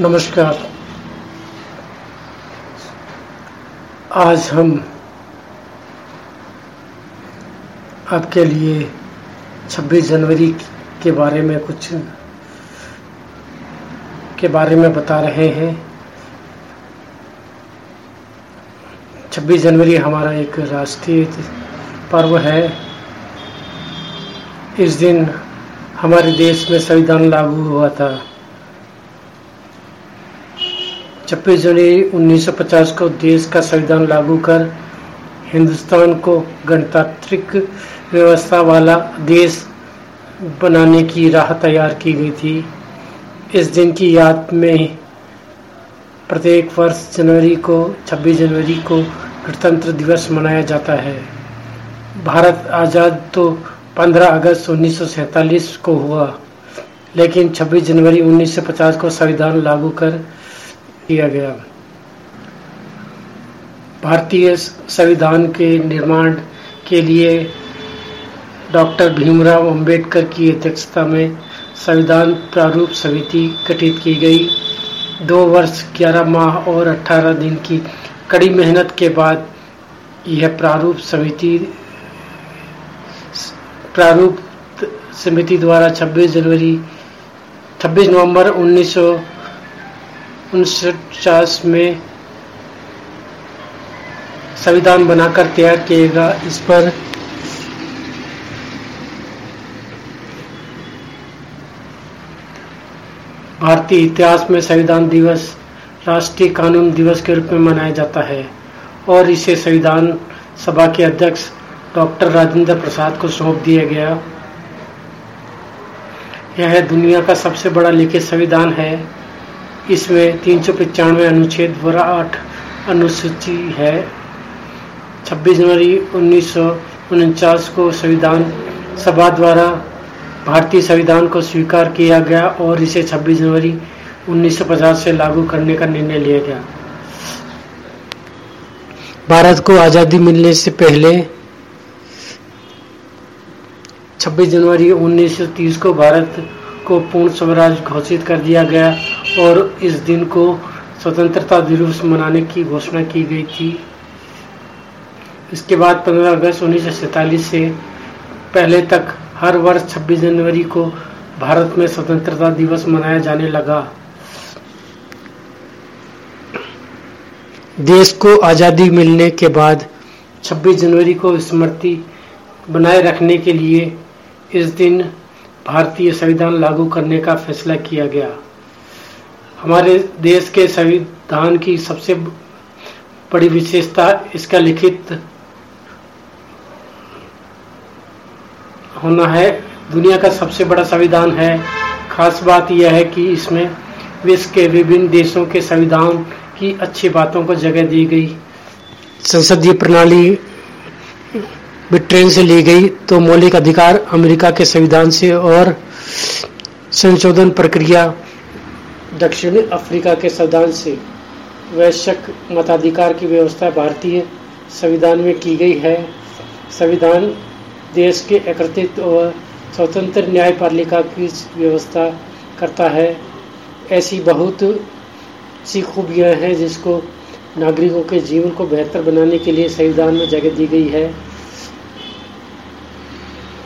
नमस्कार। आज हम आपके लिए 26 जनवरी के बारे में कुछ के बारे में बता रहे हैं। 26 जनवरी हमारा एक राष्ट्रीय पर्व है। इस दिन हमारे देश में संविधान लागू हुआ था। छब्बीस जनवरी 1950 को देश का संविधान लागू कर हिंदुस्तान को गणतांत्रिक व्यवस्था वाला देश बनाने की राह तैयार की गई थी। इस दिन की याद में प्रत्येक वर्ष जनवरी को 26 जनवरी को गणतंत्र दिवस मनाया जाता है। भारत आज़ाद तो 15 अगस्त उन्नीस सौ सैंतालीस को हुआ, लेकिन 26 जनवरी 1950 को संविधान लागू कर किया गया। भारतीय संविधान के निर्माण के लिए डॉक्टर भीमराव अंबेडकर की अध्यक्षता में संविधान प्रारूप समिति गठित की गई। दो वर्ष, ग्यारह माह और अठारह दिन की कड़ी मेहनत के बाद यह प्रारूप समिति प्रारूप समिति द्वारा 26 जनवरी 26 नवंबर उन्नीस उनचास में संविधान बनाकर तैयार किएगा इस पर। भारतीय इतिहास में संविधान दिवस राष्ट्रीय कानून दिवस के रूप में मनाया जाता है और इसे संविधान सभा के अध्यक्ष डॉक्टर राजेंद्र प्रसाद को सौंप दिया गया। यह दुनिया का सबसे बड़ा लिखित संविधान है। इसमें तीन सौ पचानवे अनुच्छेद व आठ अनुसूची है। 26 जनवरी उन्नीस को संविधान सभा द्वारा भारतीय संविधान को स्वीकार किया गया और इसे 26 जनवरी 1950 से लागू करने का निर्णय लिया गया। भारत को आज़ादी मिलने से पहले 26 जनवरी 1930 को भारत को पूर्ण स्वराज घोषित कर दिया गया और इस दिन को स्वतंत्रता दिवस मनाने की घोषणा की गई थी। इसके बाद 15 अगस्त उन्नीस से पहले तक हर वर्ष 26 जनवरी को भारत में स्वतंत्रता दिवस मनाया जाने लगा। देश को आज़ादी मिलने के बाद 26 जनवरी को स्मृति बनाए रखने के लिए इस दिन भारतीय संविधान लागू करने का फैसला किया गया। हमारे देश के संविधान की सबसे बड़ी विशेषता इसका लिखित होना है। दुनिया का सबसे बड़ा संविधान है। खास बात यह है कि इसमें विश्व के विभिन्न देशों के संविधान की अच्छी बातों को जगह दी गई। संसदीय प्रणाली ब्रिटेन से ली गई तो मौलिक अधिकार अमेरिका के संविधान से और संशोधन प्रक्रिया दक्षिण अफ्रीका के संविधान से वैश्यक मताधिकार की व्यवस्था भारतीय संविधान में की गई है। संविधान देश के एकत्रित व स्वतंत्र न्यायपालिका की व्यवस्था करता है। ऐसी बहुत सी खूबियाँ हैं जिसको नागरिकों के जीवन को बेहतर बनाने के लिए संविधान में जगह दी गई है।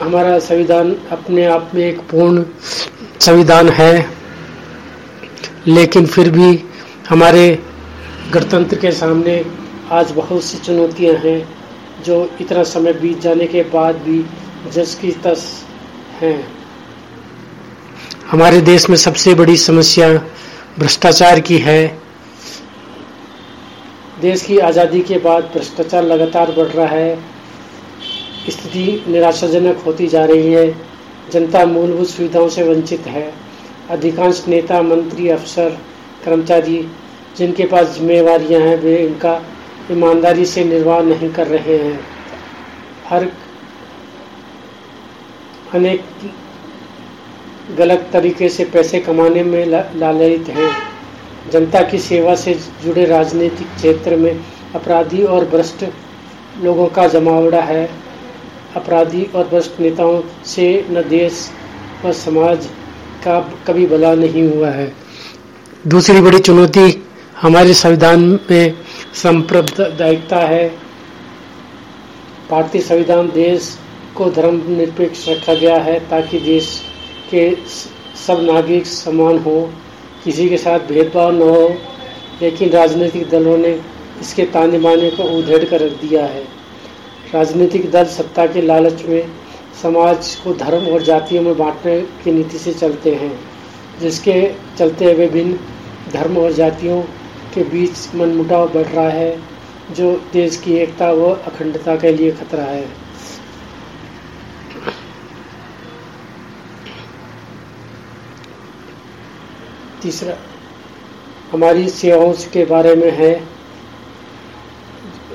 हमारा संविधान अपने आप में एक पूर्ण संविधान है। लेकिन फिर भी हमारे गणतंत्र के सामने आज बहुत सी चुनौतियाँ हैं, जो इतना समय बीत जाने के बाद भी जस की तस हैं। हमारे देश में सबसे बड़ी समस्या भ्रष्टाचार की है। देश की आज़ादी के बाद भ्रष्टाचार लगातार बढ़ रहा है। स्थिति निराशाजनक होती जा रही है। जनता मूलभूत सुविधाओं से वंचित है। अधिकांश नेता, मंत्री, अफसर, कर्मचारी जिनके पास जिम्मेवारियाँ हैं, वे इनका ईमानदारी से निर्वाह नहीं कर रहे हैं। हर अनेक गलत तरीके से पैसे कमाने में लालयित हैं। जनता की सेवा से जुड़े राजनीतिक क्षेत्र में अपराधी और भ्रष्ट लोगों का जमावड़ा है। अपराधी और भ्रष्ट नेताओं से न देश व समाज का कभी भला नहीं हुआ है। दूसरी बड़ी चुनौती हमारे संविधान में सांप्रदायिकता है। भारतीय संविधान देश को धर्म निरपेक्ष रखा गया है ताकि देश के सब नागरिक समान हो। किसी के साथ भेदभाव न हो, लेकिन राजनीतिक दलों ने इसके ताने बाने को उधेड़ कर रख दिया है। राजनीतिक दल सत्ता के लालच में समाज को धर्म और जातियों में बांटने की नीति से चलते हैं, जिसके चलते विभिन्न धर्म और जातियों के बीच मनमुटाव बढ़ रहा है, जो देश की एकता व अखंडता के लिए खतरा है। तीसरा, हमारी सेवाओं के बारे में है।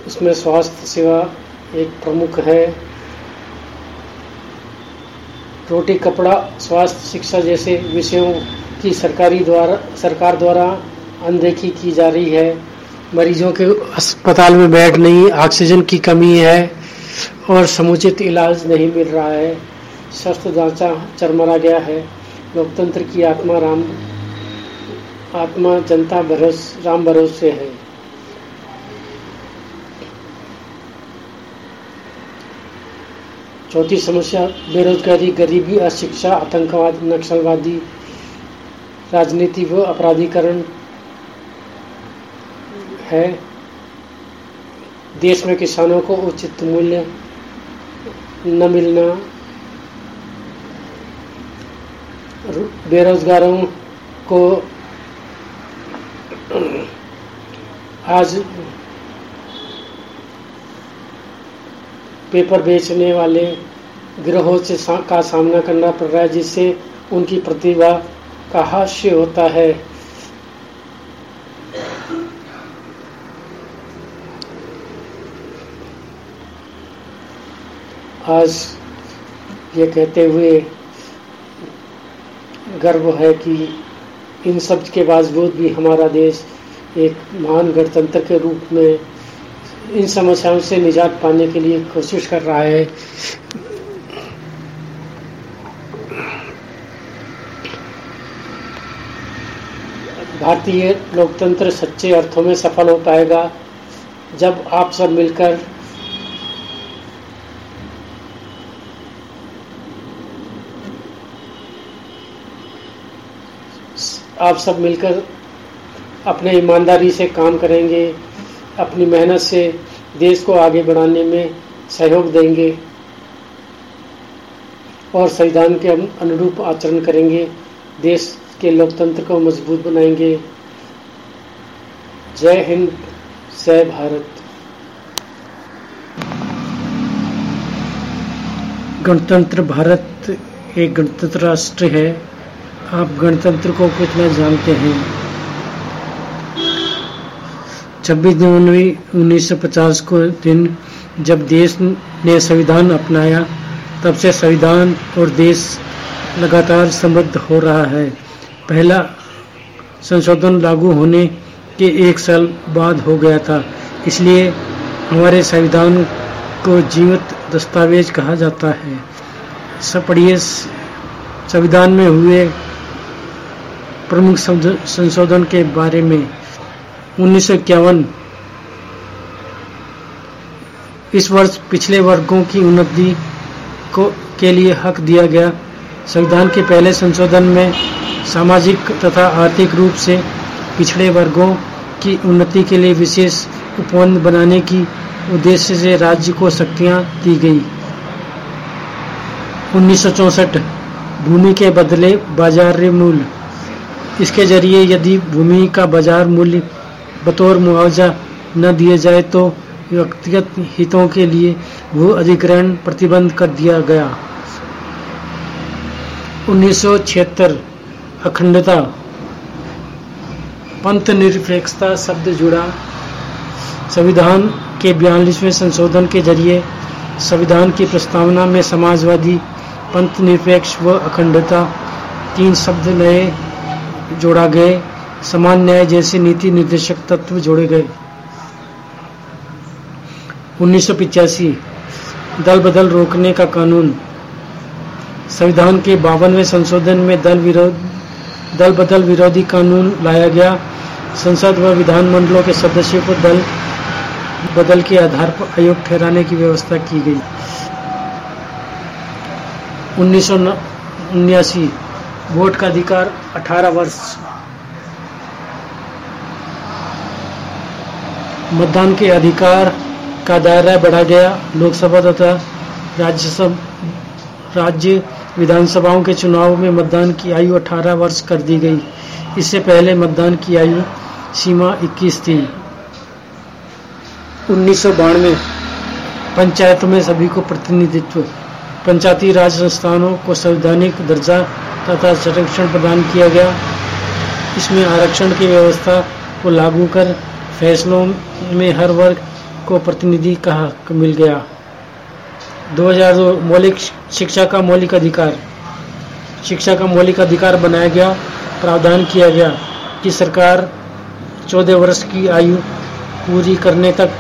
इसमें स्वास्थ्य सेवा एक प्रमुख है। रोटी, कपड़ा, स्वास्थ्य, शिक्षा जैसे विषयों की सरकारी द्वारा, सरकार द्वारा अनदेखी की जा रही है। मरीजों के अस्पताल में बेड नहीं, ऑक्सीजन की कमी है और समुचित इलाज नहीं मिल रहा है। स्वास्थ्य ढांचा चरमरा गया है। लोकतंत्र की आत्मा राम, आत्मा जनता भरोस राम भरोसे है। चौथी समस्या, बेरोजगारी, गरीबी, अशिक्षा, आतंकवाद, नक्सलवादी, राजनीति व अपराधीकरण है। देश में किसानों को उचित मूल्य न मिलना बेरोजगारों को आज पेपर बेचने वाले ग्रहों से सा, का सामना करना पड़ रहा है जिससे उनकी प्रतिभा का हास्य होता है। आज ये कहते हुए गर्व है कि इन सब के बावजूद भी हमारा देश एक महान गणतंत्र के रूप में इन समस्याओं से निजात पाने के लिए कोशिश कर रहा है। भारतीय लोकतंत्र सच्चे अर्थों में सफल हो पाएगा जब आप सब मिलकर आप सब मिलकर अपने ईमानदारी से काम करेंगे। अपनी मेहनत से देश को आगे बढ़ाने में सहयोग देंगे और संविधान के अनुरूप आचरण करेंगे। देश के लोकतंत्र को मज़बूत बनाएँगे। जय हिंद, जय भारत। गणतंत्र भारत एक गणतंत्र राष्ट्र है। आप गणतंत्र को कितना जानते हैं? छब्बीस जनवरी 1950 को दिन जब देश ने संविधान अपनाया, तब से संविधान और देश लगातार समृद्ध हो रहा है। पहला संशोधन लागू होने के एक साल बाद हो गया था, इसलिए हमारे संविधान को जीवित दस्तावेज़ कहा जाता है। सब पढ़िए संविधान में हुए प्रमुख संशोधन के बारे में उन्नीस इस वर्ष पिछले वर्गों की उन्नति को, के लिए हक दिया गया। संविधान के पहले संशोधन में सामाजिक तथा आर्थिक रूप से पिछड़े वर्गों की उन्नति के लिए विशेष उपबंध बनाने की उद्देश्य से राज्य को शक्तियाँ दी गई। उन्नीस भूमि के बदले बाज़ार मूल्य। इसके ज़रिए यदि भूमि का बाज़ार मूल्य बतौर मुआवजा न दिए जाए तो व्यक्तिगत हितों के लिए भू अधिग्रहण प्रतिबंध कर दिया गया। उन्नीस अखंडता। पंथ निरपेक्षता शब्द जुड़ा संविधान के बयालीसवें संशोधन के ज़रिए संविधान की प्रस्तावना में समाजवादी, पंथ निरपेक्ष व अखंडता तीन शब्द नए जोड़ा गए। समान न्याय जैसे नीति निर्देशक तत्व जोड़े गए। उन्नीस दल बदल रोकने का कानून। संविधान के बावनवे संशोधन में दल विरोध, दल बदल विरोधी कानून लाया गया। संसद व विधानमंडलों के सदस्यों को दल बदल के आधार पर आयोग ठहराने की व्यवस्था की गई। उन्नीस वोट का अधिकार 18 वर्ष मतदान के अधिकार का दायरा बढ़ा गया। लोकसभा तथा राज्यसभा, राज्य विधानसभाओं के चुनाव में मतदान की आयु 18 वर्ष कर दी गई। इससे पहले मतदान की आयु सीमा 21 थी। उन्नीस पंचायतों में सभी को प्रतिनिधित्व, पंचायती राज संस्थानों को संवैधानिक दर्जा तथा संरक्षण प्रदान किया गया। इसमें आरक्षण की व्यवस्था को लागू कर फैसलों में हर वर्ग को प्रतिनिधि का हक मिल गया। 2002 मौलिक शिक्षा का मौलिक अधिकार। शिक्षा का मौलिक अधिकार बनाया गया, प्रावधान किया गया कि सरकार 14 वर्ष की आयु पूरी करने तक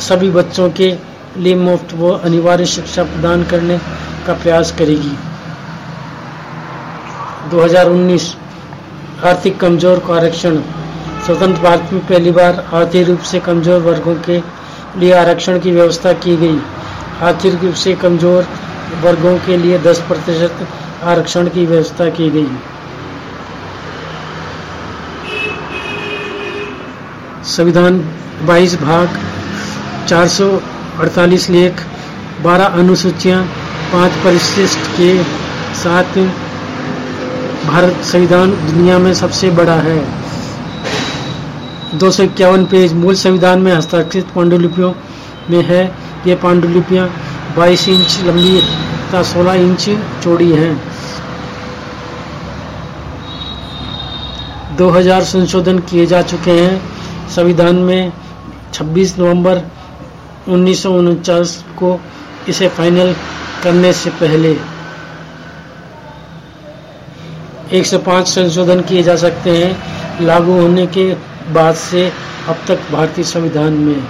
सभी बच्चों के लिए मुफ़्त व अनिवार्य शिक्षा प्रदान करने का प्रयास करेगी। 2019 आर्थिक कमज़ोर को आरक्षण। स्वतंत्र भारत में पहली बार आर्थिक रूप से कमज़ोर वर्गों के लिए आरक्षण की व्यवस्था की गई। आर्थिक रूप से कमज़ोर वर्गों के लिए 10 प्रतिशत आरक्षण की व्यवस्था की गई। संविधान 22 भाग 448 लेख 12 अनुसूचियाँ पाँच परिशिष्ट के साथ भारत संविधान दुनिया में सबसे बड़ा है। दो सौ इक्यावन पेज मूल संविधान में हस्ताक्षरित पांडुलिपियों में है। ये पांडुलिपियाँ 22 इंच लंबी तथा 16 इंच चौड़ी हैं। 2000 संशोधन किए जा चुके हैं। संविधान में 26 नवंबर उन्नीस सौ उनचास को इसे फाइनल करने से पहले 105 संशोधन किए जा सकते हैं। लागू होने के बाद से अब तक भारतीय संविधान में